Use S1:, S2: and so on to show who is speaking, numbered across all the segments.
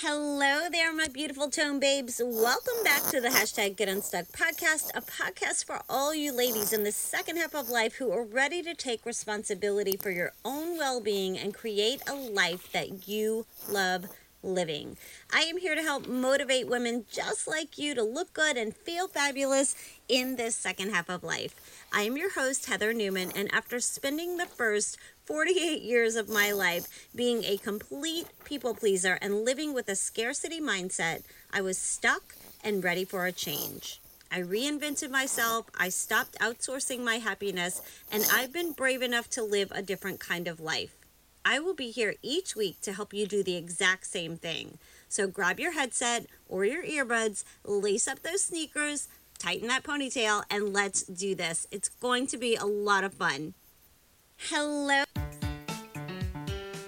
S1: Hello there, my beautiful tone babes. Welcome back to the hashtag Get Unstuck podcast, a podcast for all you ladies in the second half of life who are ready to take responsibility for your own well being and create a life that you love living. I am here to help motivate women just like you to look good and feel fabulous in this second half of life. I am your host, Heather Newman, and after spending the first 48 years of my life being a complete people pleaser and living with a scarcity mindset, I was stuck and ready for a change. I reinvented myself, I stopped outsourcing my happiness, and I've been brave enough to live a different kind of life. I will be here each week to help you do the exact same thing. So grab your headset or your earbuds, lace up those sneakers, tighten that ponytail, and let's do this. It's going to be a lot of fun. Hello.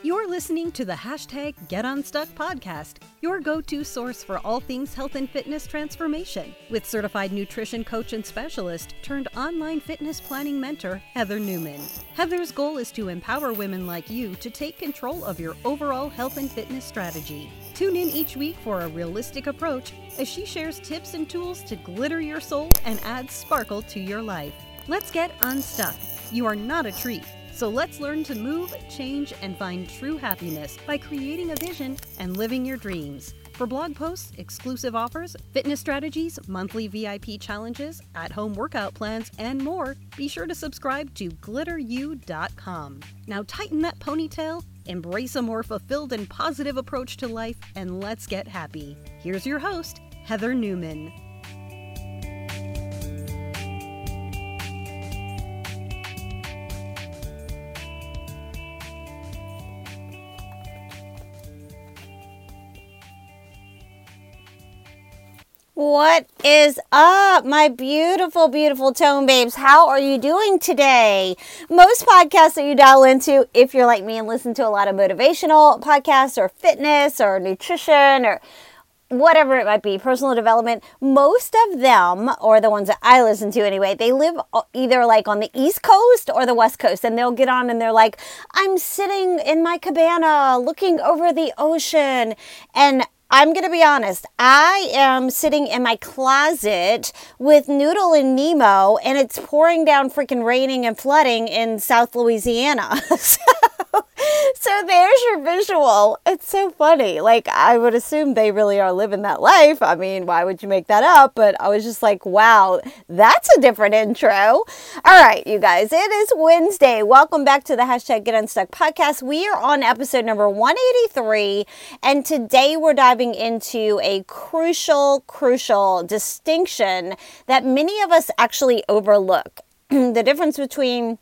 S2: You're listening to the hashtag Get podcast, your go to source for all things health and fitness transformation, with certified nutrition coach and specialist turned online fitness planning mentor, Heather Newman. Heather's goal is to empower women like you to take control of your overall health and fitness strategy. Tune in each week for a realistic approach as she shares tips and tools to glitter your soul and add sparkle to your life. Let's get unstuck. You are not a treat. So let's learn to move, change, and find true happiness by creating a vision and living your dreams. For blog posts, exclusive offers, fitness strategies, monthly VIP challenges, at home workout plans, and more, be sure to subscribe to glitteru.com. Now tighten that ponytail, embrace a more fulfilled and positive approach to life, and let's get happy. Here's your host, Heather Newman.
S1: What is up, my beautiful, beautiful tone babes? How are you doing today? Most podcasts that you dial into, if you're like me and listen to a lot of motivational podcasts or fitness or nutrition or whatever it might be, personal development, most of them, or the ones that I listen to anyway, they live either like on the East Coast or the West Coast. And they'll get on and they're like, I'm sitting in my cabana looking over the ocean. And I'm going to be honest. I am sitting in my closet with Noodle and Nemo, and it's pouring down freaking raining and flooding in South Louisiana. so, there's your visual. It's so funny. Like, I would assume they really are living that life. I mean, why would you make that up? But I was just like, wow, that's a different intro. All right, you guys, it is Wednesday. Welcome back to the hashtag Get Unstuck podcast. We are on episode number 183, and today we're diving into a crucial, crucial distinction that many of us actually overlook the difference between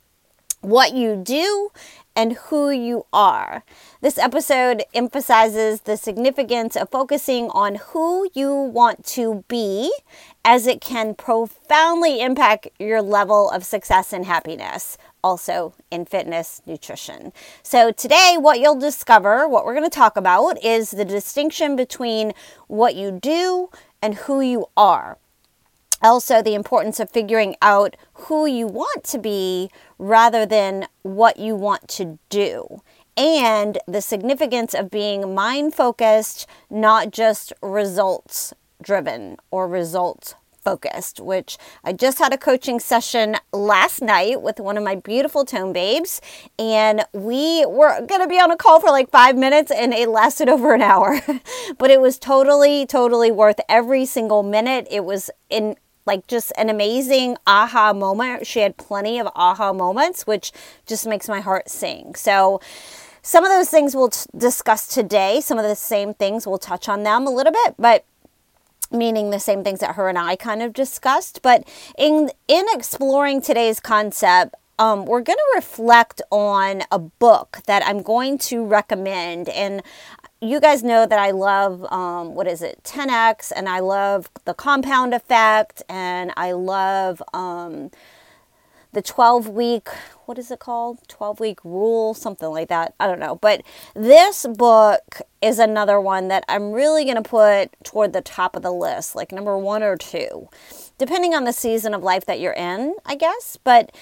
S1: what you do and who you are. This episode emphasizes the significance of focusing on who you want to be as it can profoundly impact your level of success and happiness also in fitness nutrition. So, today, what you'll discover, what we're going to talk about, is the distinction between what you do and who you are. Also, the importance of figuring out who you want to be rather than what you want to do. And the significance of being mind focused, not just results driven or results focused, which I just had a coaching session last night with one of my beautiful tone babes. And we were going to be on a call for like five minutes and it lasted over an hour. but it was totally, totally worth every single minute. It was in like just an amazing aha moment. She had plenty of aha moments, which just makes my heart sing. So, some of those things we'll t- discuss today. Some of the same things we'll touch on them a little bit, but meaning the same things that her and I kind of discussed. But in in exploring today's concept, um, we're going to reflect on a book that I'm going to recommend. And you guys know that I love, um, what is it, 10X, and I love the compound effect, and I love um, the 12 week, what is it called? 12 week rule, something like that. I don't know. But this book is another one that I'm really going to put toward the top of the list, like number one or two, depending on the season of life that you're in, I guess. But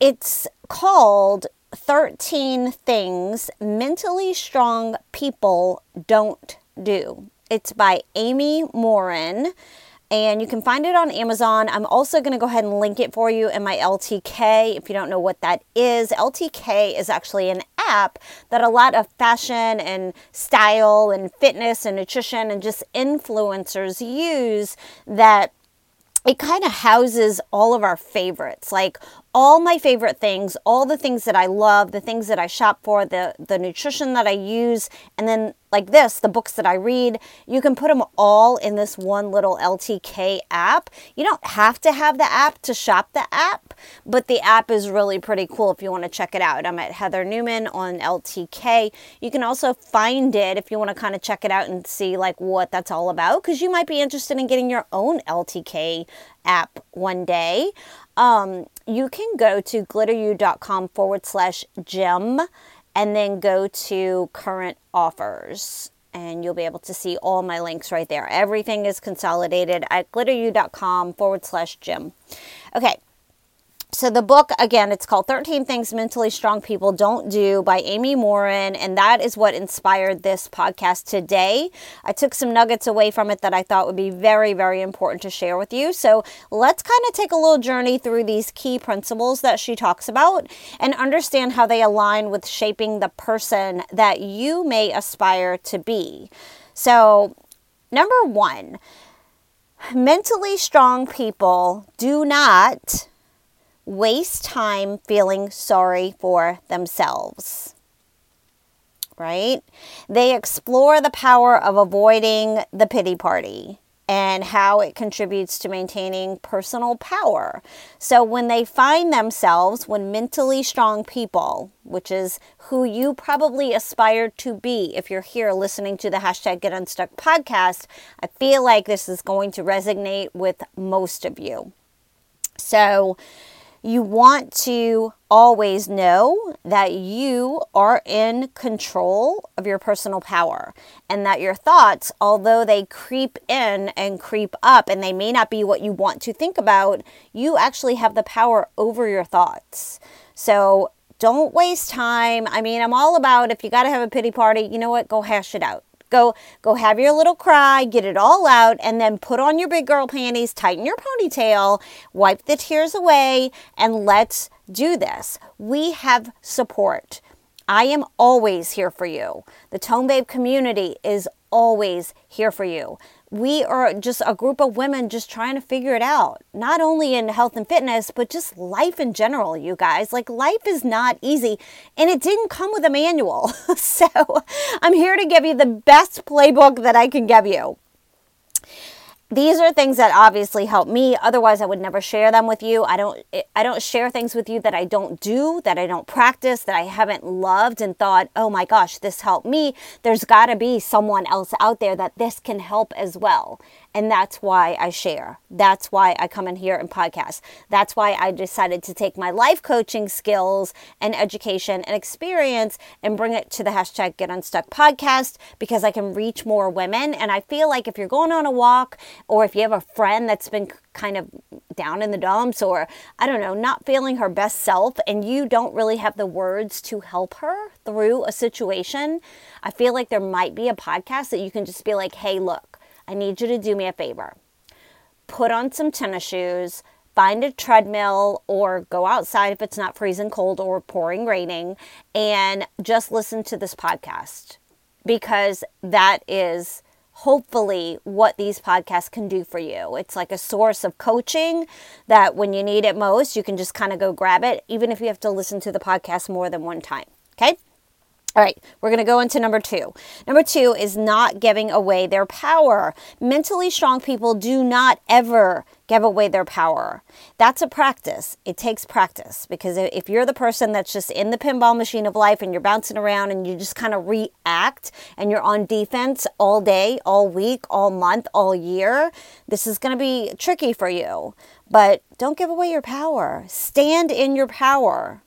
S1: it's called 13 Things Mentally Strong People Don't do. It's by Amy Morin and you can find it on Amazon. I'm also going to go ahead and link it for you in my LTK if you don't know what that is. LTK is actually an app that a lot of fashion and style and fitness and nutrition and just influencers use that it kind of houses all of our favorites like all my favorite things all the things that i love the things that i shop for the the nutrition that i use and then like this the books that i read. You can put them all in this one little ltk app. You don't have to have the app to shop the app but the app is really pretty cool if you want to check it out i'm at heather newman on ltk you can also find it if you want to kind of check it out and see like what that's all about because you might be interested in getting your own ltk app one day um, you can go to glitteru.com forward slash gym and then go to current offers and you'll be able to see all my links right there. Everything is consolidated at glitteru.com forward slash gym. Okay, so the book again it's called 13 things mentally strong people don't do by amy morin and that is what inspired this podcast today. I took some nuggets away from it that i thought would be very very important to share with you. So let's kind of take a little journey through these key principles that she talks about and understand how they align with shaping the person that you may aspire to be. So number one mentally strong people do not waste time feeling sorry for themselves. Right? They explore the power of avoiding the pity party and how it contributes to maintaining personal power. So, when they find themselves, when mentally strong people, which is who you probably aspire to be if you're here listening to the hashtag Get Unstuck podcast, I feel like this is going to resonate with most of you. So, you want to always know that you are in control of your personal power and that your thoughts, although they creep in and creep up and they may not be what you want to think about, you actually have the power over your thoughts. So don't waste time. I mean, I'm all about if you got to have a pity party, you know what? Go hash it out. Go go have your little cry, get it all out and then put on your big girl panties, tighten your ponytail, wipe the tears away and let's do this. We have support. I am always here for you. The Tone Babe community is always here for you we are just a group of women just trying to figure it out, not only in health and fitness, but just life in general, you guys. Like, life is not easy, and it didn't come with a manual. so, I'm here to give you the best playbook that I can give you these are things that obviously help me. Otherwise i would never share them with you. I don't i don't share things with you that i don't do that i don't practice that i haven't loved and thought oh my gosh this helped me. There's got to be someone else out there that this can help as well and that's why I share. That's why I come in here and podcast. That's why I decided to take my life coaching skills and education and experience and bring it to the hashtag Get Unstuck podcast because I can reach more women. And I feel like if you're going on a walk or if you have a friend that's been kind of down in the dumps or I don't know, not feeling her best self and you don't really have the words to help her through a situation, I feel like there might be a podcast that you can just be like, hey, look, I need you to do me a favor. Put on some tennis shoes, find a treadmill, or go outside if it's not freezing cold or pouring raining, and just listen to this podcast because that is hopefully what these podcasts can do for you. It's like a source of coaching that when you need it most, you can just kind of go grab it, even if you have to listen to the podcast more than one time. Okay? All right, we're going to go into number two. Number two is not giving away their power. Mentally strong people do not ever give away their power. That's a practice. It takes practice because if you're the person that's just in the pinball machine of life and you're bouncing around and you just kind of react and you're on defense all day, all week, all month, all year, this is going to be tricky for you. But don't give away your power. Stand in your power.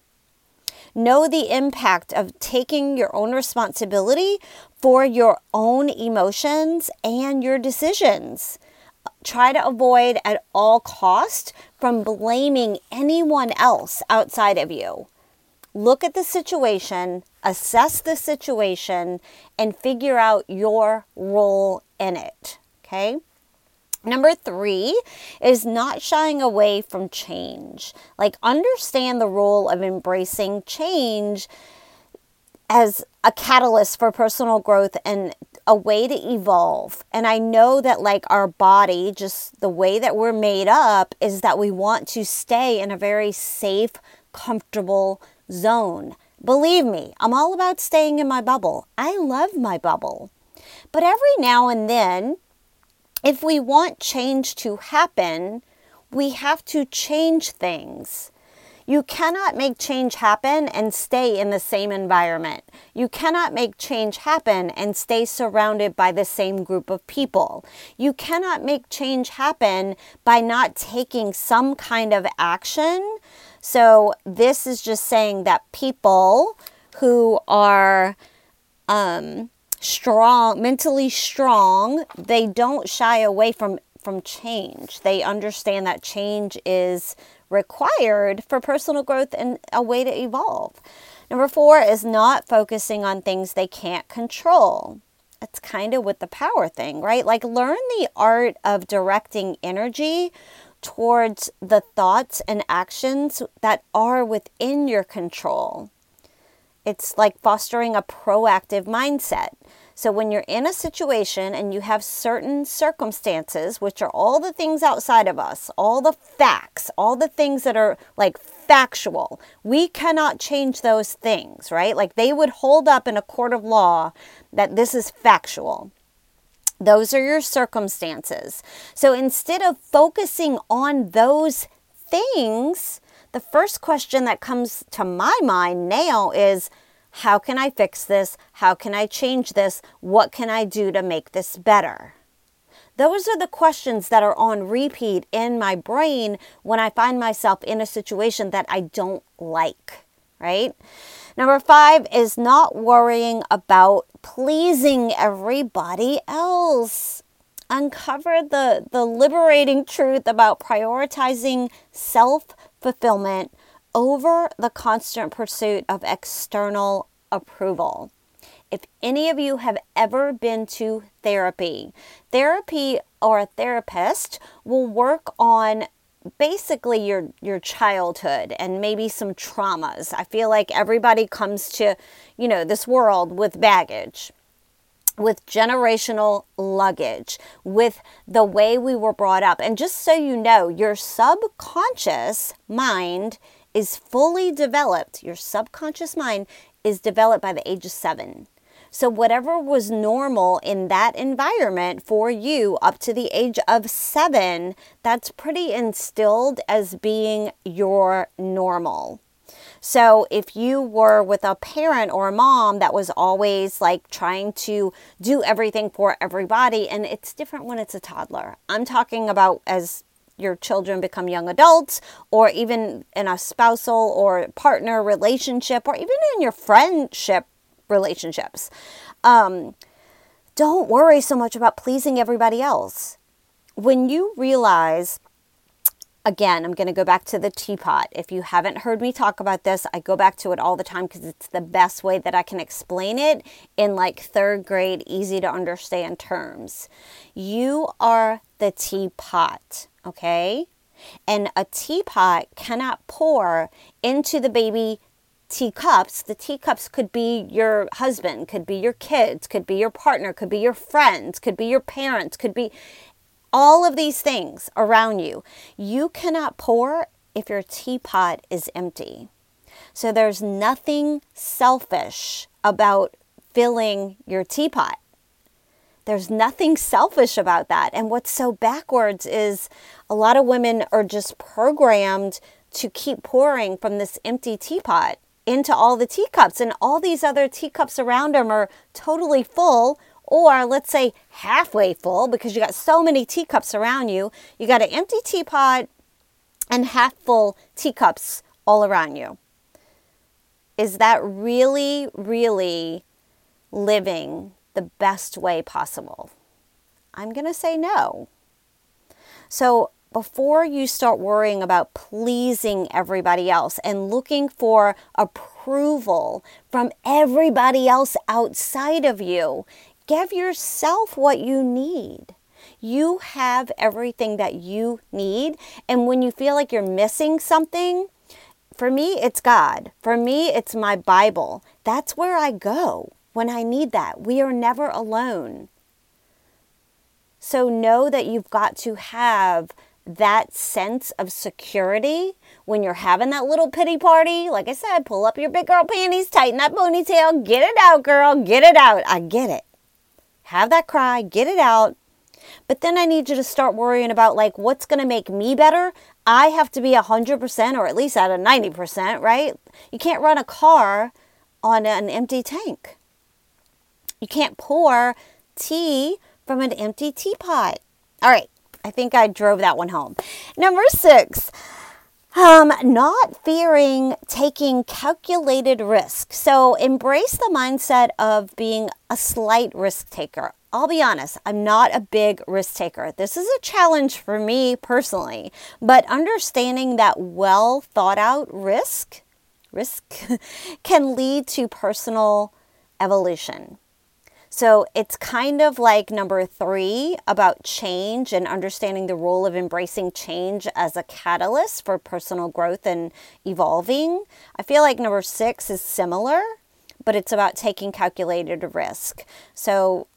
S1: Know the impact of taking your own responsibility for your own emotions and your decisions. Try to avoid at all cost from blaming anyone else outside of you. look at the situation, assess the situation, and figure out your role in it. Okay. Number three is not shying away from change. Like, understand the role of embracing change as a catalyst for personal growth and a way to evolve. And I know that, like, our body, just the way that we're made up, is that we want to stay in a very safe, comfortable zone. Believe me, I'm all about staying in my bubble. I love my bubble. But every now and then, if we want change to happen, we have to change things. You cannot make change happen and stay in the same environment. You cannot make change happen and stay surrounded by the same group of people. You cannot make change happen by not taking some kind of action. So, this is just saying that people who are um, strong, mentally strong, they don't shy away from from change. They understand that change is required for personal growth and a way to evolve. Number 4 is not focusing on things they can't control. It's kind of with the power thing, right? Like learn the art of directing energy towards the thoughts and actions that are within your control. It's like fostering a proactive mindset. So, when you're in a situation and you have certain circumstances, which are all the things outside of us, all the facts, all the things that are like factual, we cannot change those things, right? Like they would hold up in a court of law that this is factual. Those are your circumstances. So, instead of focusing on those things, the first question that comes to my mind now is how can I fix this? How can I change this? What can I do to make this better? Those are the questions that are on repeat in my brain when I find myself in a situation that I don't like, right? Number five is not worrying about pleasing everybody else. Uncover the, the liberating truth about prioritizing self fulfillment over the constant pursuit of external approval. If any of you have ever been to therapy, therapy or a therapist will work on basically your your childhood and maybe some traumas. I feel like everybody comes to, you know, this world with baggage with generational luggage, with the way we were brought up. And just so you know, your subconscious mind is fully developed, your subconscious mind is developed by the age of seven. So, whatever was normal in that environment for you up to the age of seven, that's pretty instilled as being your normal. So, if you were with a parent or a mom that was always like trying to do everything for everybody, and it's different when it's a toddler. I'm talking about as your children become young adults, or even in a spousal or partner relationship, or even in your friendship relationships. Um, don't worry so much about pleasing everybody else. When you realize, again, I'm going to go back to the teapot. If you haven't heard me talk about this, I go back to it all the time because it's the best way that I can explain it in like third grade, easy to understand terms. You are the teapot okay? And a teapot cannot pour into the baby teacups. The teacups could be your husband, could be your kids, could be your partner, could be your friends, could be your parents, could be all of these things around you. You cannot pour if your teapot is empty. So there's nothing selfish about filling your teapot. There's nothing selfish about that. And what's so backwards is a lot of women are just programmed to keep pouring from this empty teapot into all the teacups, and all these other teacups around them are totally full, or let's say halfway full, because you got so many teacups around you. You got an empty teapot and half full teacups all around you. Is that really, really living the best way possible? I'm going to say no. So, before you start worrying about pleasing everybody else and looking for approval from everybody else outside of you. Give yourself what you need. You have everything that you need. And when you feel like you're missing something, for me, it's God. For me, it's my Bible. That's where I go when I need that. We are never alone. So know that you've got to have that sense of security when you're having that little pity party. Like I said, pull up your big girl panties, tighten that ponytail, get it out, girl, get it out. I get it. Have that cry, get it out. But then I need you to start worrying about like what's going to make me better. I have to be 100% or at least at a 90%, right? You can't run a car on an empty tank. You can't pour tea from an empty teapot. All right, I think I drove that one home. Number six, um, not fearing taking calculated risk. So embrace the mindset of being a slight risk taker. I'll be honest, I'm not a big risk taker. This is a challenge for me personally, but understanding that well thought out risk, risk can lead to personal evolution. So it's kind of like number three about change and understanding the role of embracing change as a catalyst for personal growth and evolving. I feel like number six is similar, but it's about taking calculated risk. So,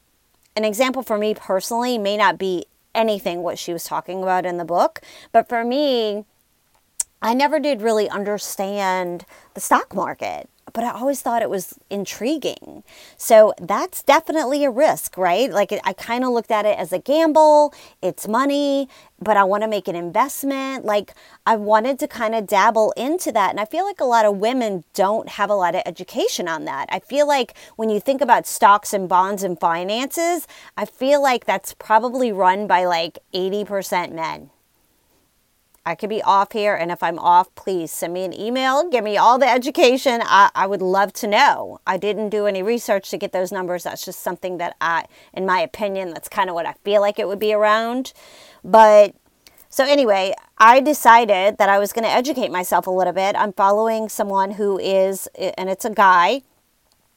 S1: an example for me personally may not be anything what she was talking about in the book, but for me, I never did really understand the stock market but I always thought it was intriguing. So that's definitely a risk, right? Like I kind of looked at it as a gamble, it's money, but I want to make an investment. Like I wanted to kind of dabble into that. And I feel like a lot of women don't have a lot of education on that. I feel like when you think about stocks and bonds and finances, I feel like that's probably run by like 80% men. I could be off here, and if I'm off, please send me an email. Give me all the education. I, I would love to know. I didn't do any research to get those numbers. That's just something that I, in my opinion, that's kind of what I feel like it would be around. But so, anyway, I decided that I was going to educate myself a little bit. I'm following someone who is, and it's a guy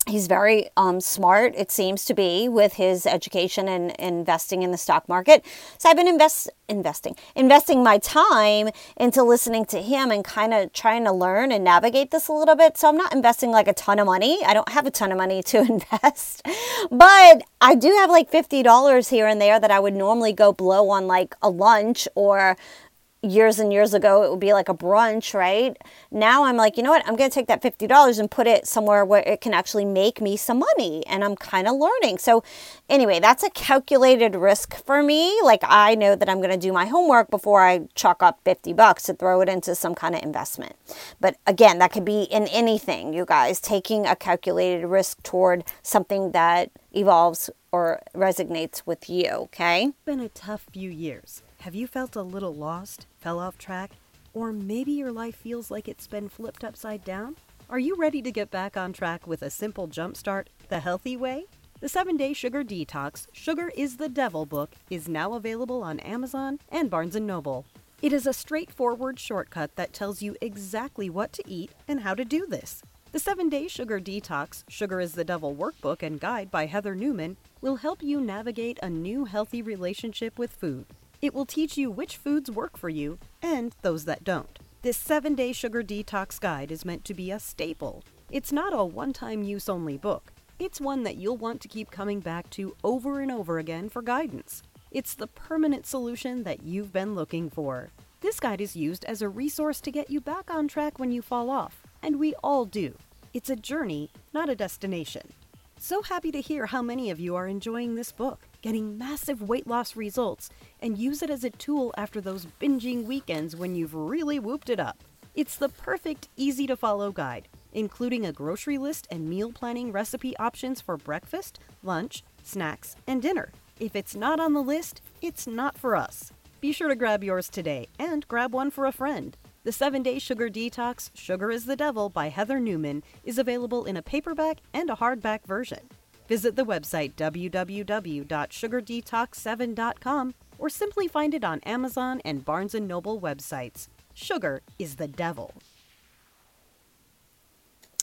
S1: He's very um, smart, it seems to be, with his education and investing in the stock market. So I've been invest, investing, investing my time into listening to him and kind of trying to learn and navigate this a little bit. So I'm not investing like a ton of money. I don't have a ton of money to invest, but I do have like $50 here and there that I would normally go blow on like a lunch or years and years ago it would be like a brunch, right? Now I'm like, you know what? I'm going to take that $50 and put it somewhere where it can actually make me some money and I'm kind of learning. So anyway, that's a calculated risk for me. Like I know that I'm going to do my homework before I chalk up 50 bucks to throw it into some kind of investment. But again, that could be in anything, you guys, taking a calculated risk toward something that evolves or resonates with you, okay?
S2: Been a tough few years. Have you felt a little lost, fell off track, or maybe your life feels like it's been flipped upside down? Are you ready to get back on track with a simple jumpstart, the healthy way? The 7 Day Sugar Detox, Sugar is the Devil book is now available on Amazon and Barnes & Noble. It is a straightforward shortcut that tells you exactly what to eat and how to do this. The 7 Day Sugar Detox, Sugar is the Devil workbook and guide by Heather Newman will help you navigate a new healthy relationship with food. It will teach you which foods work for you and those that don't. This 7 day sugar detox guide is meant to be a staple. It's not a one time use only book, it's one that you'll want to keep coming back to over and over again for guidance. It's the permanent solution that you've been looking for. This guide is used as a resource to get you back on track when you fall off, and we all do. It's a journey, not a destination. So happy to hear how many of you are enjoying this book, getting massive weight loss results, and use it as a tool after those binging weekends when you've really whooped it up. It's the perfect, easy to follow guide, including a grocery list and meal planning recipe options for breakfast, lunch, snacks, and dinner. If it's not on the list, it's not for us. Be sure to grab yours today and grab one for a friend. The 7 Day Sugar Detox Sugar is the Devil by Heather Newman is available in a paperback and a hardback version. Visit the website www.sugardetox7.com or simply find it on Amazon and Barnes & Noble websites. Sugar is the devil.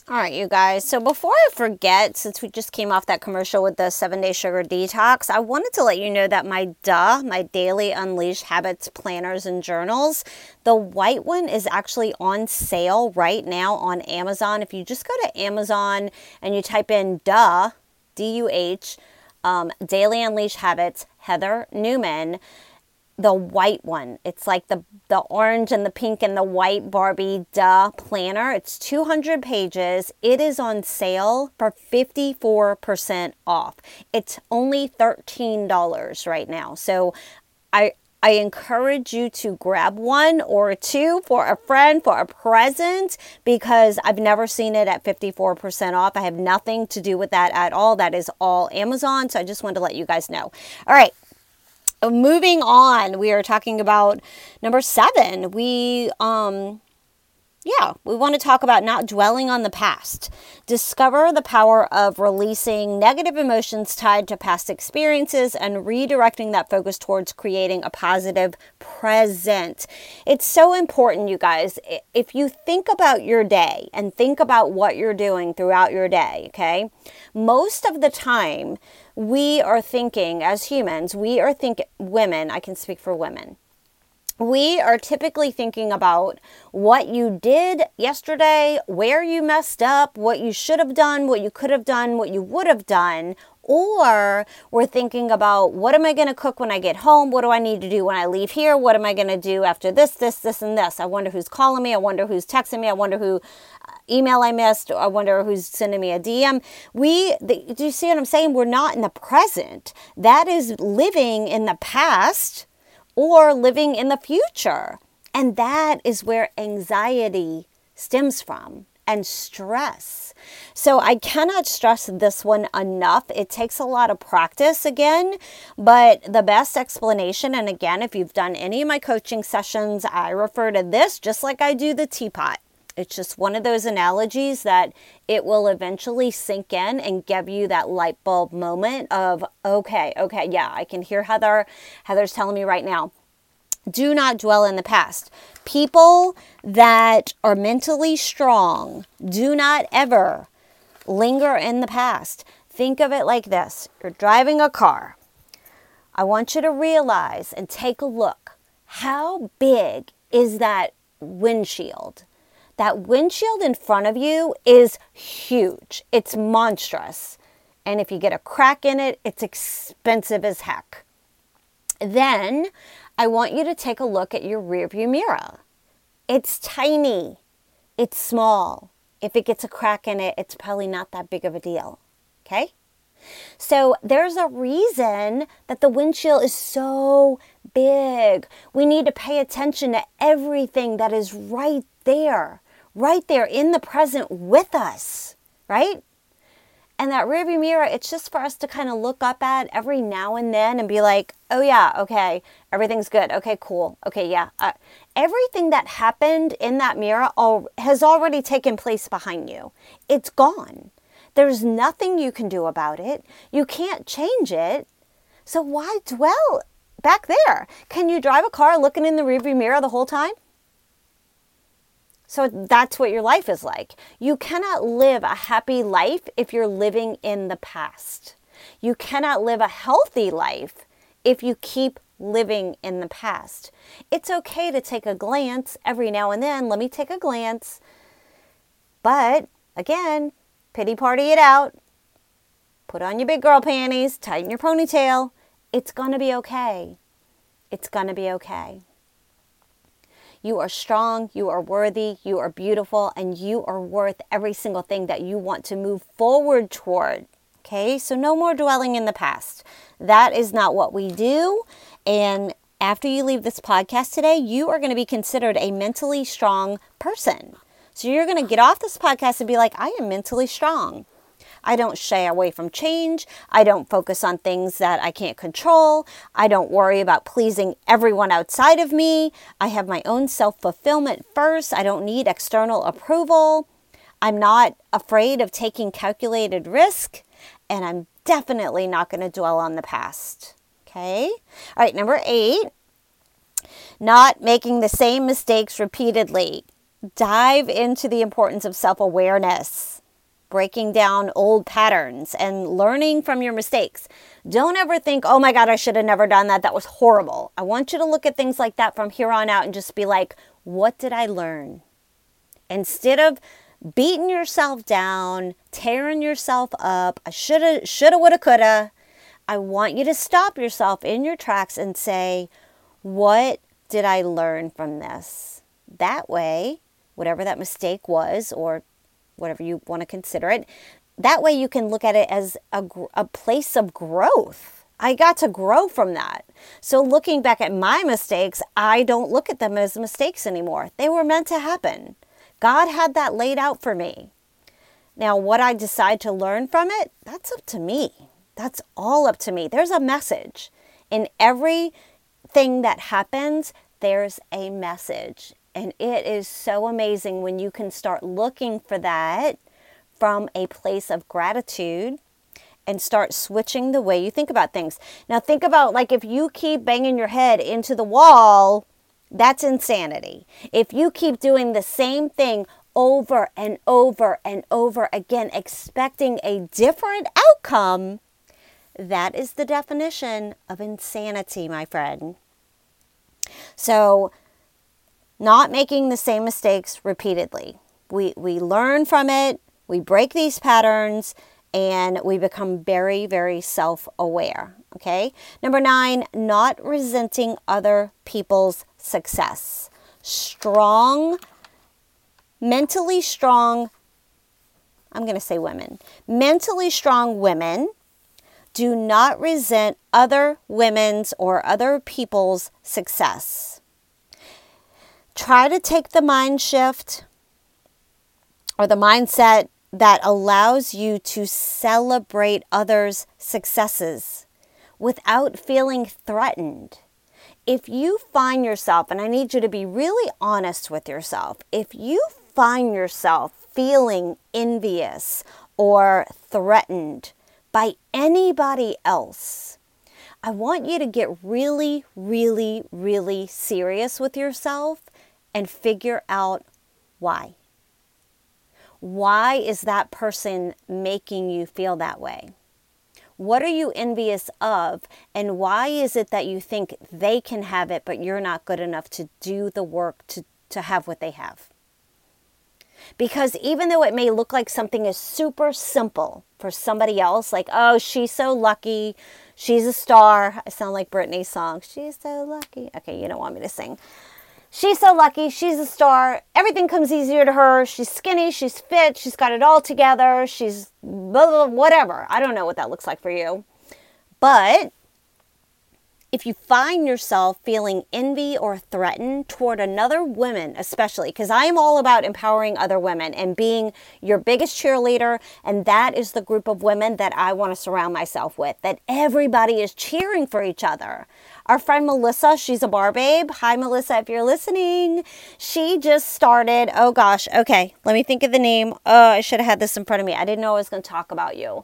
S1: All right, you guys. So before I forget, since we just came off that commercial with the seven day sugar detox, I wanted to let you know that my DUH, my daily unleashed habits planners and journals, the white one is actually on sale right now on Amazon. If you just go to Amazon and you type in DUH, D U H, um, Daily Unleash Habits, Heather Newman, the white one. It's like the the orange and the pink and the white Barbie DUH planner. It's 200 pages. It is on sale for 54% off. It's only $13 right now. So I I encourage you to grab one or two for a friend, for a present, because I've never seen it at 54% off. I have nothing to do with that at all. That is all Amazon. So I just wanted to let you guys know. All right. Moving on, we are talking about number seven. We, um, yeah, we want to talk about not dwelling on the past. Discover the power of releasing negative emotions tied to past experiences and redirecting that focus towards creating a positive present. It's so important, you guys. If you think about your day and think about what you're doing throughout your day, okay, most of the time, we are thinking as humans, we are thinking, women, I can speak for women. We are typically thinking about what you did yesterday, where you messed up, what you should have done, what you could have done, what you would have done, or we're thinking about what am I going to cook when I get home? What do I need to do when I leave here? What am I going to do after this, this, this, and this? I wonder who's calling me. I wonder who's texting me. I wonder who uh, email I missed. I wonder who's sending me a DM. We, the, do you see what I'm saying? We're not in the present. That is living in the past or living in the future. And that is where anxiety stems from and stress. So I cannot stress this one enough. It takes a lot of practice again, but the best explanation, and again, if you've done any of my coaching sessions, I refer to this just like I do the teapot. It's just one of those analogies that it will eventually sink in and give you that light bulb moment of, okay, okay, yeah, I can hear Heather. Heather's telling me right now do not dwell in the past. People that are mentally strong do not ever linger in the past. Think of it like this you're driving a car. I want you to realize and take a look. How big is that windshield? That windshield in front of you is huge, it's monstrous. And if you get a crack in it, it's expensive as heck. Then I want you to take a look at your rearview mirror. It's tiny, it's small. If it gets a crack in it, it's probably not that big of a deal. Okay? So there's a reason that the windshield is so big. We need to pay attention to everything that is right there, right there in the present with us, right? And that rearview mirror, it's just for us to kind of look up at every now and then and be like, oh, yeah, okay, everything's good. Okay, cool. Okay, yeah. Uh, everything that happened in that mirror all, has already taken place behind you, it's gone. There's nothing you can do about it. You can't change it. So why dwell back there? Can you drive a car looking in the rearview mirror the whole time? So that's what your life is like. You cannot live a happy life if you're living in the past. You cannot live a healthy life if you keep living in the past. It's okay to take a glance every now and then. Let me take a glance. But again, pity party it out. Put on your big girl panties, tighten your ponytail. It's going to be okay. It's going to be okay. You are strong, you are worthy, you are beautiful, and you are worth every single thing that you want to move forward toward. Okay, so no more dwelling in the past. That is not what we do. And after you leave this podcast today, you are going to be considered a mentally strong person. So you're going to get off this podcast and be like, I am mentally strong. I don't shy away from change. I don't focus on things that I can't control. I don't worry about pleasing everyone outside of me. I have my own self fulfillment first. I don't need external approval. I'm not afraid of taking calculated risk. And I'm definitely not going to dwell on the past. Okay. All right. Number eight, not making the same mistakes repeatedly. dive into the importance of self awareness, breaking down old patterns, and learning from your mistakes. Don't ever think, oh my God, I should have never done that. That was horrible. I want you to look at things like that from here on out and just be like, what did I learn? Instead of beating yourself down, tearing yourself up, I shoulda, shoulda, woulda, coulda. I want you to stop yourself in your tracks and say, what did I learn from this? That way, whatever that mistake was, or whatever you want to consider it, that way you can look at it as a, a place of growth. I got to grow from that. So, looking back at my mistakes, I don't look at them as mistakes anymore. They were meant to happen. God had that laid out for me. Now, what I decide to learn from it, that's up to me. That's all up to me. There's a message. In everything that happens, there's a message. And it is so amazing when you can start looking for that from a place of gratitude and start switching the way you think about things. Now, think about like if you keep banging your head into the wall, that's insanity. If you keep doing the same thing over and over and over again, expecting a different outcome, that is the definition of insanity, my friend. So, not making the same mistakes repeatedly. We, we learn from it, we break these patterns, and we become very, very self aware. Okay. Number nine, not resenting other people's success. Strong, mentally strong, I'm going to say women, mentally strong women do not resent other women's or other people's success. Try to take the mind shift or the mindset that allows you to celebrate others' successes without feeling threatened. If you find yourself, and I need you to be really honest with yourself, if you find yourself feeling envious or threatened by anybody else, I want you to get really, really, really serious with yourself and figure out why. Why is that person making you feel that way? What are you envious of? And why is it that you think they can have it, but you're not good enough to do the work to, to have what they have? Because even though it may look like something is super simple for somebody else, like, oh, she's so lucky, she's a star. I sound like Britney's song, she's so lucky. Okay, you don't want me to sing. She's so lucky. She's a star. Everything comes easier to her. She's skinny. She's fit. She's got it all together. She's blah, blah, whatever. I don't know what that looks like for you. But if you find yourself feeling envy or threatened toward another woman, especially, because I am all about empowering other women and being your biggest cheerleader, and that is the group of women that I want to surround myself with, that everybody is cheering for each other. Our friend Melissa, she's a bar babe. Hi, Melissa, if you're listening. She just started, oh gosh, okay, let me think of the name. Oh, I should have had this in front of me. I didn't know I was going to talk about you,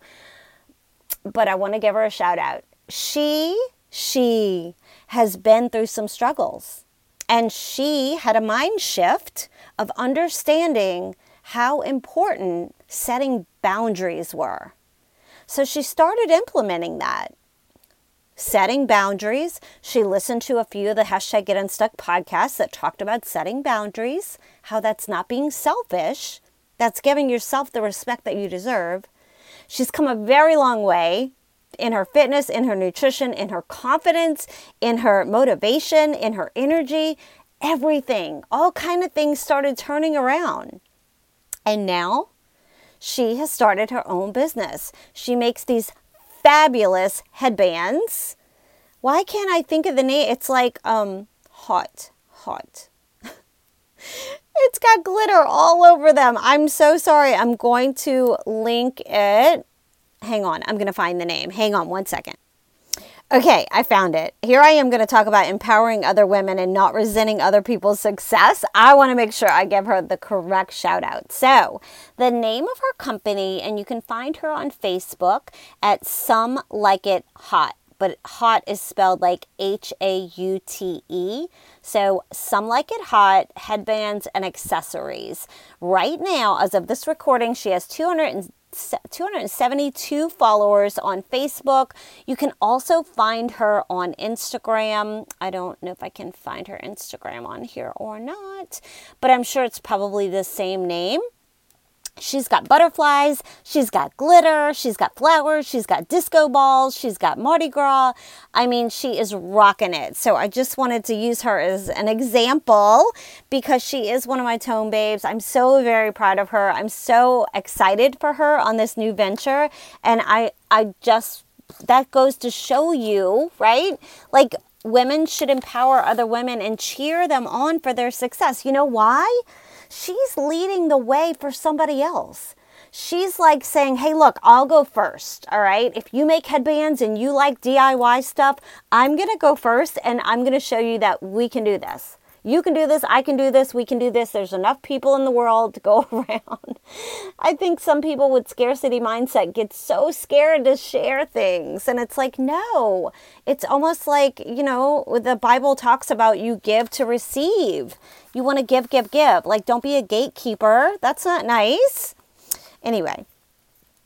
S1: but I want to give her a shout out. She, she has been through some struggles and she had a mind shift of understanding how important setting boundaries were. So she started implementing that setting boundaries. She listened to a few of the hashtag Get Unstuck podcasts that talked about setting boundaries, how that's not being selfish, that's giving yourself the respect that you deserve. She's come a very long way in her fitness, in her nutrition, in her confidence, in her motivation, in her energy, everything. All kind of things started turning around. And now she has started her own business. She makes these fabulous headbands. Why can't I think of the name? It's like um hot, hot. it's got glitter all over them. I'm so sorry. I'm going to link it. Hang on, I'm going to find the name. Hang on one second. Okay, I found it. Here I am going to talk about empowering other women and not resenting other people's success. I want to make sure I give her the correct shout out. So, the name of her company, and you can find her on Facebook at Some Like It Hot but hot is spelled like H A U T E. So some like it hot, headbands and accessories. Right now, as of this recording, she has 200 272 followers on Facebook. You can also find her on Instagram. I don't know if I can find her Instagram on here or not, but I'm sure it's probably the same name. She's got butterflies, she's got glitter, she's got flowers, she's got disco balls, she's got Mardi Gras. I mean, she is rocking it. So I just wanted to use her as an example because she is one of my tone babes. I'm so very proud of her. I'm so excited for her on this new venture. And I, I just, that goes to show you, right? Like, women should empower other women and cheer them on for their success. You know why? She's leading the way for somebody else. She's like saying, hey, look, I'll go first. All right. If you make headbands and you like DIY stuff, I'm going to go first and I'm going to show you that we can do this. You can do this, I can do this, we can do this. There's enough people in the world to go around. I think some people with scarcity mindset get so scared to share things. And it's like, no, it's almost like, you know, the Bible talks about you give to receive. You want to give, give, give. Like, don't be a gatekeeper. That's not nice. Anyway,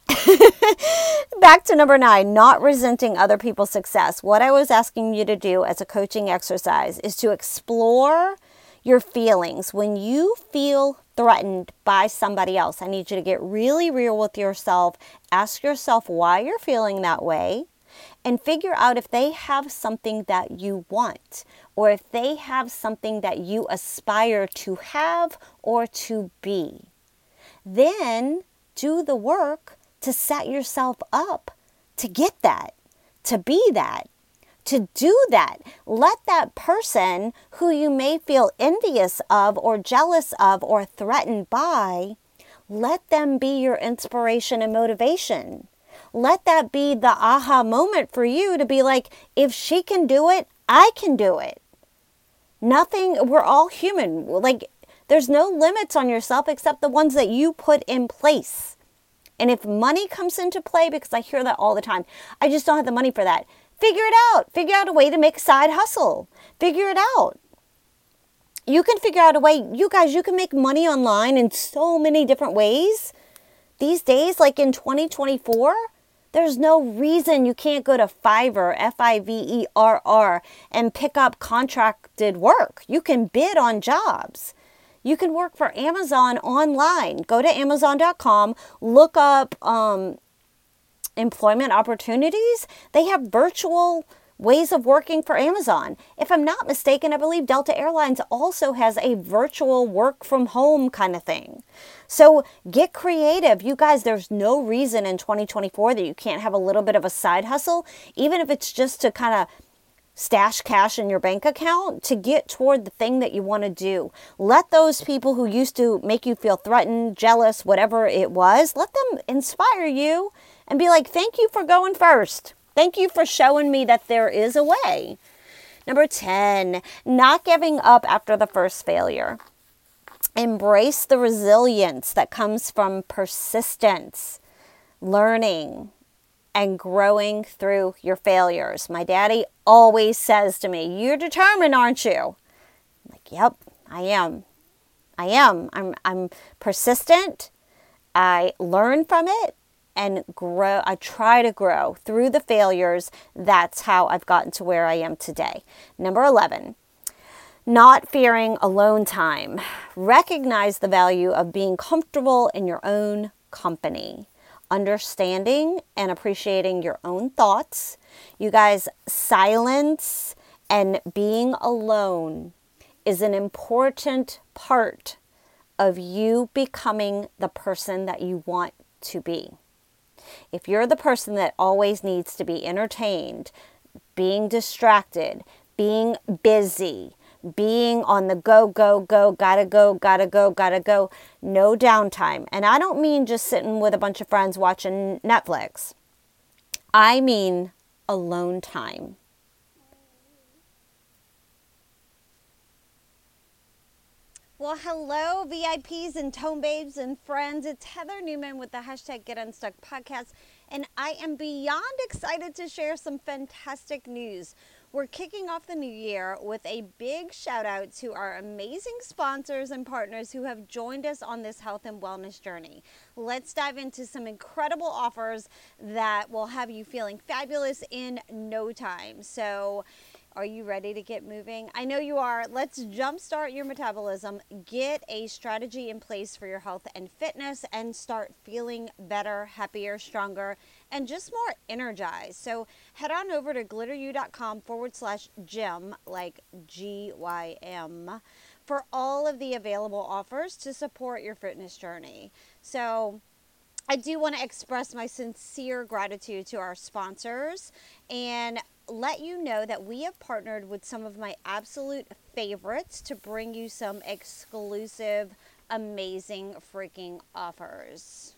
S1: Back to number nine, not resenting other people's success. What I was asking you to do as a coaching exercise is to explore your feelings. When you feel threatened by somebody else, I need you to get really real with yourself. Ask yourself why you're feeling that way and figure out if they have something that you want or if they have something that you aspire to have or to be. Then do the work to set yourself up to get that, to be that, to do that. Let that person who you may feel envious of or jealous of or threatened by, let them be your inspiration and motivation. Let that be the aha moment for you to be like, if she can do it, I can do it. Nothing, we're all human. Like, there's no limits on yourself except the ones that you put in place. And if money comes into play, because I hear that all the time, I just don't have the money for that. Figure it out. Figure out a way to make a side hustle. Figure it out. You can figure out a way. You guys, you can make money online in so many different ways. These days, like in 2024, there's no reason you can't go to Fiverr, F I V E R R, and pick up contracted work. You can bid on jobs. You can work for Amazon online. Go to Amazon.com, look up um, employment opportunities. They have virtual ways of working for Amazon. If I'm not mistaken, I believe Delta Airlines also has a virtual work from home kind of thing. So get creative. You guys, there's no reason in 2024 that you can't have a little bit of a side hustle, even if it's just to kind of stash cash in your bank account to get toward the thing that you want to do. Let those people who used to make you feel threatened, jealous, whatever it was, let them inspire you and be like, thank you for going first. Thank you for showing me that there is a way. Number 10, not giving up after the first failure. Embrace the resilience that comes from persistence, learning, and growing through your failures. My daddy always says to me, You're determined, aren't you? I'm like, Yep, I am. I am. I'm, I'm persistent. I learn from it and grow. I try to grow through the failures. That's how I've gotten to where I am today. Number 11, not fearing alone time. Recognize the value of being comfortable in your own company understanding and appreciating your own thoughts. You guys, silence and being alone is an important part of you becoming the person that you want to be. If you're the person that always needs to be entertained, being distracted, being busy, being on the go, go, go, gotta go, gotta go, gotta go, no downtime. And I don't mean just sitting with a bunch of friends watching Netflix, I mean alone time. Well, hello, VIPs and Tone Babes and friends. It's Heather Newman with the hashtag Get Unstuck podcast. and I am beyond excited to share some fantastic news. We're kicking off the new year with a big shout out to our amazing sponsors and partners who have joined us on this health and wellness journey. Let's dive into some incredible offers that will have you feeling fabulous in no time. So, are you ready to get moving? I know you are. Let's jumpstart your metabolism, get a strategy in place for your health and fitness, and start feeling better, happier, stronger, and just more energized. So head on over to glitteru.com forward slash gym, like G Y M, for all of the available offers to support your fitness journey. So I do want to express my sincere gratitude to our sponsors and let you know that we have partnered with some of my absolute favorites to bring you some exclusive, amazing freaking offers.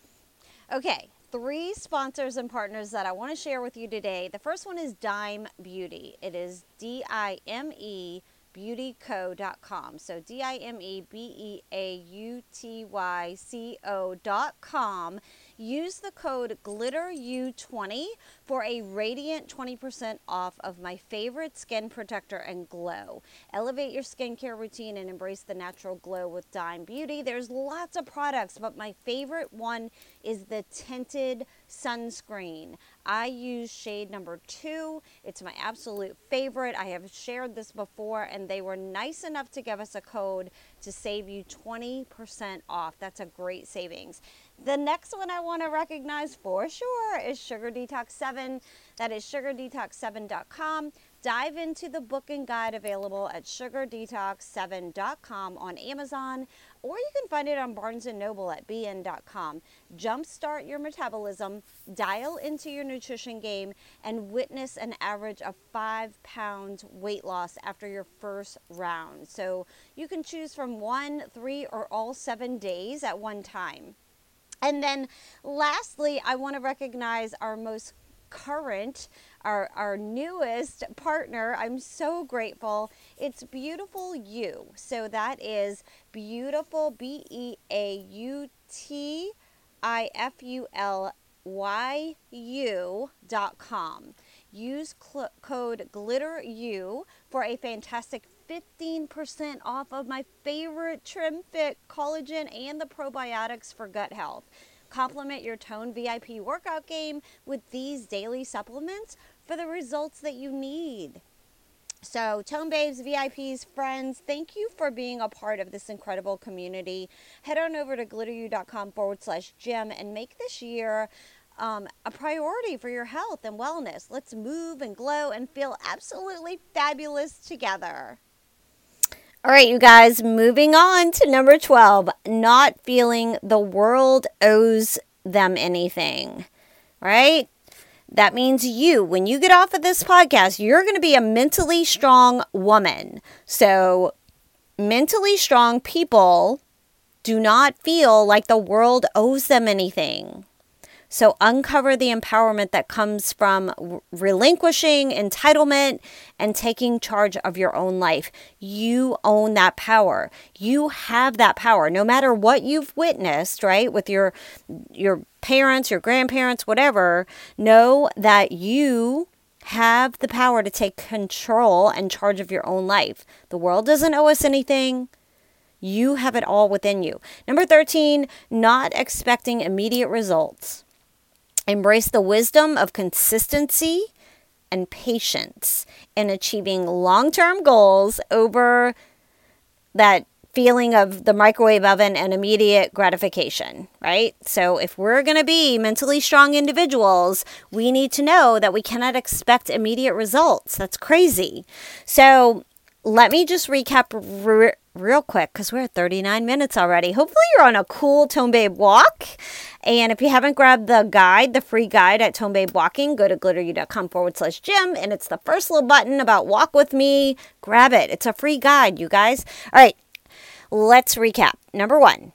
S1: Okay, three sponsors and partners that I want to share with you today. The first one is Dime Beauty. It is D I M E beautyco.com. So D I M E B E A U T Y C O.com. Use the code GLITTERU20 for a radiant 20% off of my favorite skin protector and glow. Elevate your skincare routine and embrace the natural glow with Dime Beauty. There's lots of products, but my favorite one is the tinted sunscreen. I use shade number two. It's my absolute favorite. I have shared this before, and they were nice enough to give us a code to save you 20% off. That's a great savings. The next one I want to recognize for sure is Sugar Detox 7. That is sugardetox7.com. Dive into the book and guide available at sugardetox7.com on Amazon, or you can find it on Barnes & Noble at bn.com. Jumpstart your metabolism, dial into your nutrition game, and witness an average of five pounds weight loss after your first round. So you can choose from one, three, or all seven days at one time. And then lastly, I want to recognize our most current, our, our newest partner. I'm so grateful. It's Beautiful You. So that is beautiful, B E A U T I F U L Y U dot com. Use cl- code GLITTERU for a fantastic 15% off of my favorite Trim Fit collagen and the probiotics for gut health. Complement your Tone VIP workout game with these daily supplements for the results that you need. So, Tone Babes, VIPs, friends, thank you for being a part of this incredible community. Head on over to glitteru.com forward slash gym and make this year um, a priority for your health and wellness. Let's move and glow and feel absolutely fabulous together. All right, you guys, moving on to number 12 not feeling the world owes them anything, right? That means you, when you get off of this podcast, you're going to be a mentally strong woman. So, mentally strong people do not feel like the world owes them anything. So, uncover the empowerment that comes from relinquishing entitlement and taking charge of your own life. You own that power. You have that power. No matter what you've witnessed, right, with your your parents, your grandparents, whatever, know that you have the power to take control and charge of your own life. The world doesn't owe us anything. You have it all within you. Number 13, not expecting immediate results. Embrace the wisdom of consistency and patience in achieving long term goals over that feeling of the microwave oven and immediate gratification, right? So, if we're going to be mentally strong individuals, we need to know that we cannot expect immediate results. That's crazy. So, let me just recap re- real quick because we're at 39 minutes already. Hopefully, you're on a cool Tone Babe walk. And if you haven't grabbed the guide, the free guide at Tone Babe Walking, go to glitteru.com forward slash gym. And it's the first little button about walk with me. Grab it. It's a free guide, you guys. All right, let's recap. Number one,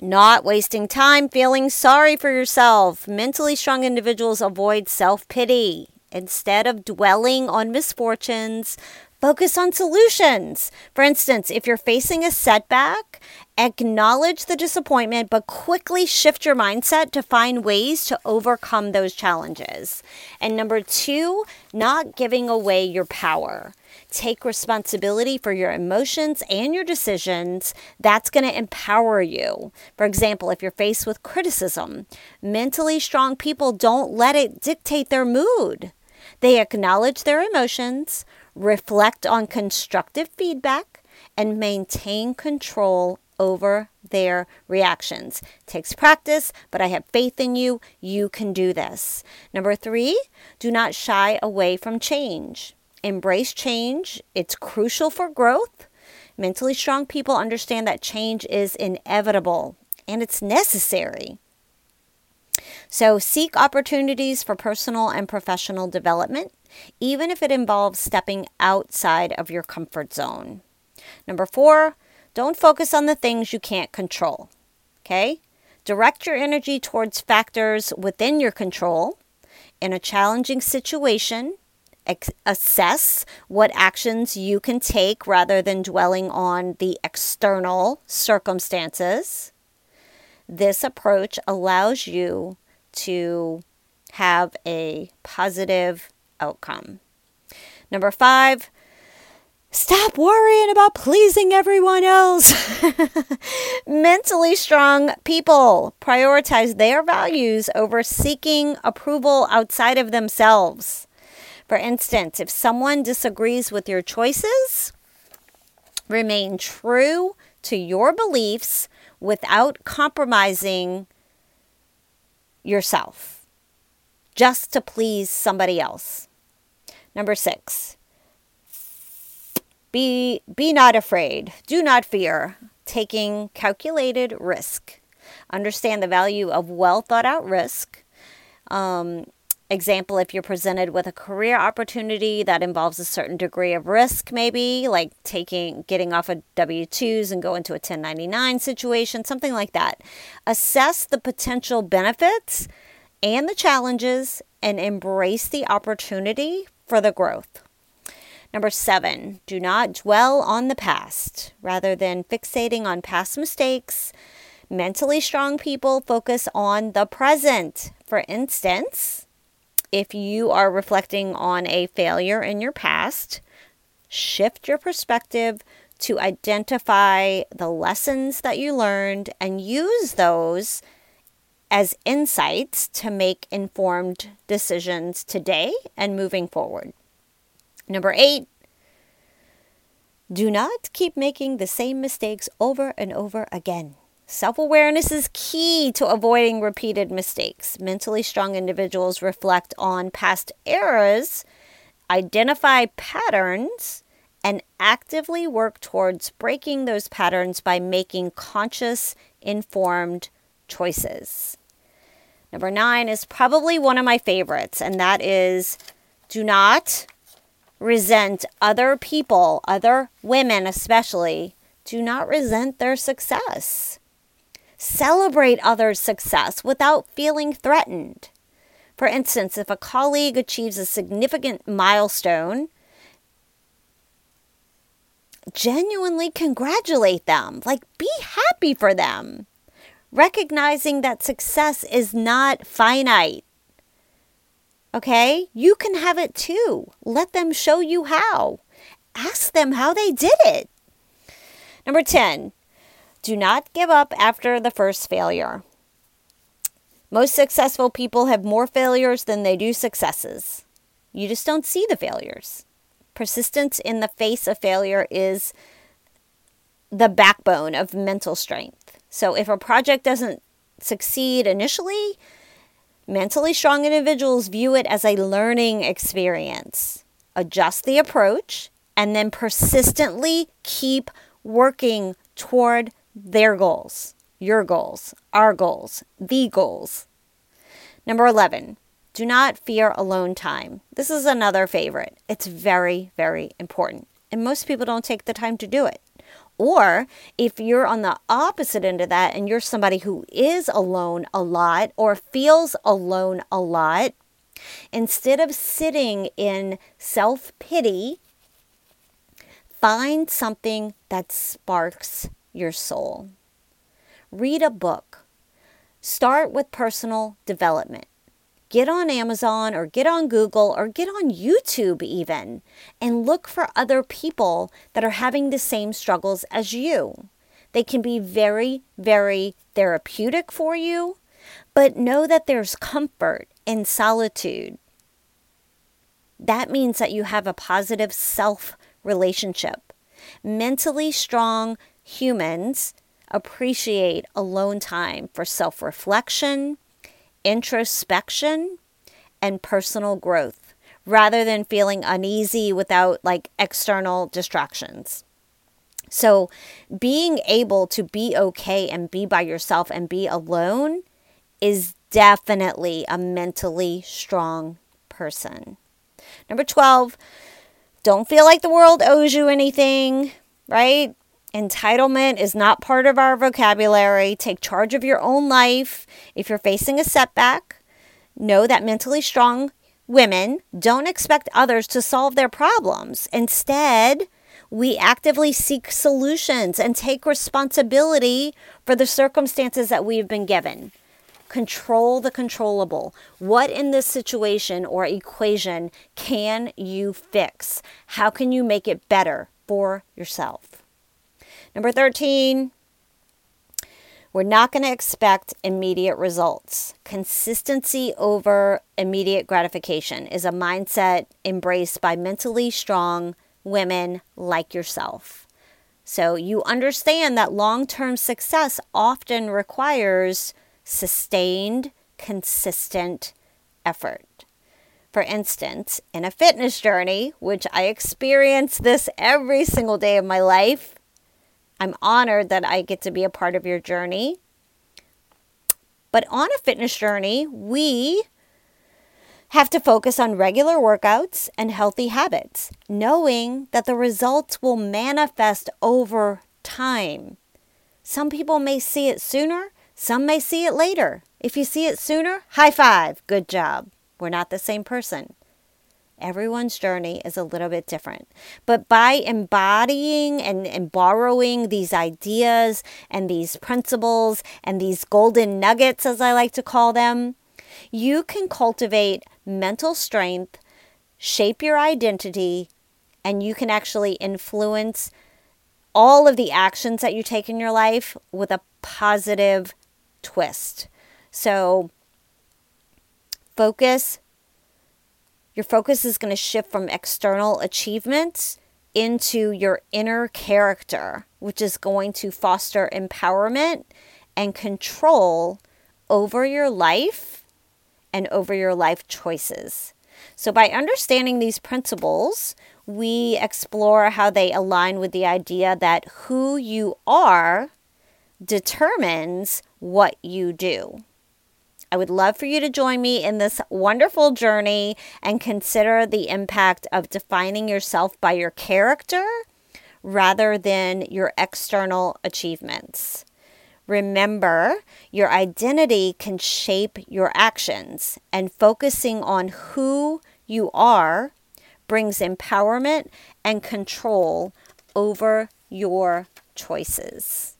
S1: not wasting time feeling sorry for yourself. Mentally strong individuals avoid self pity. Instead of dwelling on misfortunes, Focus on solutions. For instance, if you're facing a setback, acknowledge the disappointment, but quickly shift your mindset to find ways to overcome those challenges. And number two, not giving away your power. Take responsibility for your emotions and your decisions. That's going to empower you. For example, if you're faced with criticism, mentally strong people don't let it dictate their mood. They acknowledge their emotions, reflect on constructive feedback, and maintain control over their reactions. It takes practice, but I have faith in you. You can do this. Number three, do not shy away from change. Embrace change, it's crucial for growth. Mentally strong people understand that change is inevitable and it's necessary. So, seek opportunities for personal and professional development even if it involves stepping outside of your comfort zone. Number four, don't focus on the things you can't control. Okay? Direct your energy towards factors within your control. In a challenging situation, assess what actions you can take rather than dwelling on the external circumstances. This approach allows you to have a positive outcome. Number five, stop worrying about pleasing everyone else. Mentally strong people prioritize their values over seeking approval outside of themselves. For instance, if someone disagrees with your choices, remain true to your beliefs without compromising yourself just to please somebody else. Number six, be, be not afraid. Do not fear taking calculated risk. Understand the value of well thought out risk. Um, example, if you're presented with a career opportunity that involves a certain degree of risk, maybe like taking, getting off of W 2s and go into a 1099 situation, something like that. Assess the potential benefits and the challenges and embrace the opportunity for the growth. Number seven, do not dwell on the past. Rather than fixating on past mistakes, mentally strong people focus on the present. For instance, if you are reflecting on a failure in your past, shift your perspective to identify the lessons that you learned and use those as insights to make informed decisions today and moving forward. Number eight, do not keep making the same mistakes over and over again. Self awareness is key to avoiding repeated mistakes. Mentally strong individuals reflect on past errors, identify patterns, and actively work towards breaking those patterns by making conscious, informed choices. Number nine is probably one of my favorites, and that is do not resent other people, other women especially. Do not resent their success. Celebrate others' success without feeling threatened. For instance, if a colleague achieves a significant milestone, genuinely congratulate them. Like, be happy for them recognizing that success is not finite. Okay? You can have it too. Let them show you how. Ask them how they did it. Number 10, do not give up after the first failure. Most successful people have more failures than they do successes. You just don't see the failures. Persistence in the face of failure is the backbone of mental strength. So if a project doesn't succeed initially, mentally strong individuals view it as a learning experience. Adjust the approach and then persistently keep working toward their goals, your goals, our goals, the goals. Number 11, do not fear alone time. This is another favorite. It's very, very important. And most people don't take the time to do it. Or if you're on the opposite end of that and you're somebody who is alone a lot or feels alone a lot, instead of sitting in self pity Find something that sparks your soul. Read a book. Start with personal development. Get on Amazon or get on Google or get on YouTube even and look for other people that are having the same struggles as you. They can be very, very therapeutic for you, but know that there's comfort in solitude. That means that you have a positive self relationship. Mentally strong humans appreciate alone time for self reflection, introspection, and personal growth rather than feeling uneasy without like external distractions. So, being able to be okay and be by yourself and be alone is definitely a mentally strong person. Number 12, don't feel like the world owes you anything, right? Entitlement is not part of our vocabulary. Take charge of your own life. If you're facing a setback, know that mentally strong women don't expect others to solve their problems. Instead, we actively seek solutions and take responsibility for the circumstances that we've been given. Control the controllable. What in this situation or equation can you fix? How can you make it better for yourself? Number 13, we're not going to expect immediate results. Consistency over immediate gratification is a mindset embraced by mentally strong women like yourself. So you understand that long term success often requires sustained, consistent effort. For instance, in a fitness journey, which I experience this every single day of my life, I'm honored that I get to be a part of your journey. But on a fitness journey, we have to focus on regular workouts and healthy habits, knowing that the results will manifest over time. Some people may see it sooner, some may see it later. If you see it sooner, high five, good job. We're not the same person. Everyone's journey is a little bit different. But by embodying and, and borrowing these ideas and these principles and these golden nuggets, as I like to call them, you can cultivate mental strength, shape your identity, and you can actually influence all of the actions that you take in your life with a positive twist. So, focus your focus is going to shift from external achievements into your inner character, which is going to foster empowerment and control over your life and over your life choices. So, by understanding these principles, we explore how they align with the idea that who you are determines what you do. I would love for you to join me in this wonderful journey and consider the impact of defining yourself by your character rather than your external achievements. Remember, your identity can shape your actions, and focusing on who you are brings empowerment and control over your choices.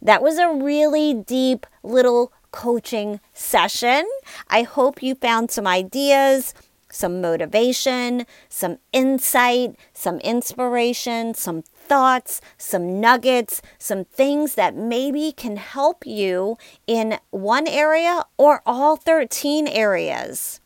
S1: That was a really deep little coaching session. I hope you found some ideas, some motivation, some insight, some inspiration, some thoughts, some nuggets, some things that maybe can help you in one area or all 13 areas.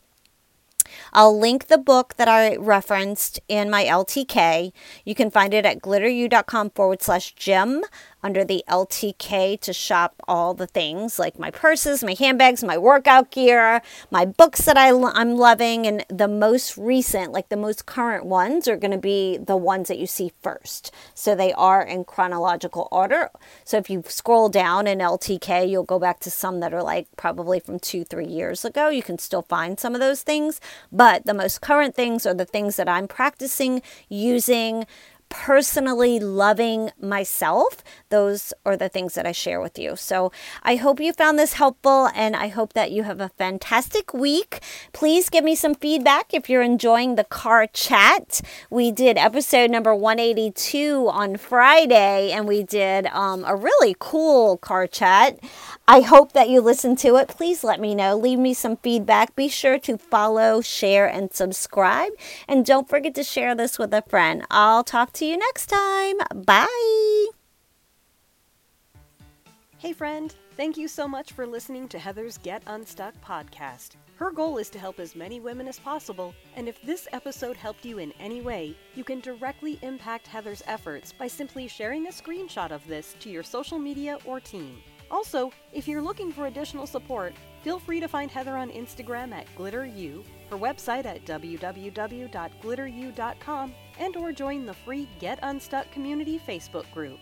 S1: I'll link the book that I referenced in my LTK. You can find it at glitteru.com forward slash gym under the LTK to shop all the things like my purses, my handbags, my workout gear, my books that I, I'm loving. And the most recent, like the most current ones, are going to be the ones that you see first. So they are in chronological order. So if you scroll down in LTK, you'll go back to some that are like probably from two, three years ago. You can still find some of those things. But the most current things are the things that I'm practicing using personally loving myself, those are the things that I share with you. So I hope you found this helpful and I hope that you have a fantastic week. Please give me some feedback if you're enjoying the car chat. We did episode number 182 on Friday and we did um, a really cool car chat. I hope that you listen to it. Please let me know. Leave me some feedback. Be sure to follow, share, and subscribe. And don't forget to share this with a friend. I'll talk to you next time. Bye.
S2: Hey, friend. Thank you so much for listening to Heather's Get Unstuck podcast. Her goal is to help as many women as possible, and if this episode helped you in any way, you can directly impact Heather's efforts by simply sharing a screenshot of this to your social media or team. Also, if you're looking for additional support, feel free to find Heather on Instagram at GlitterU, her website at www.glitteru.com, and or join the free Get Unstuck community Facebook group.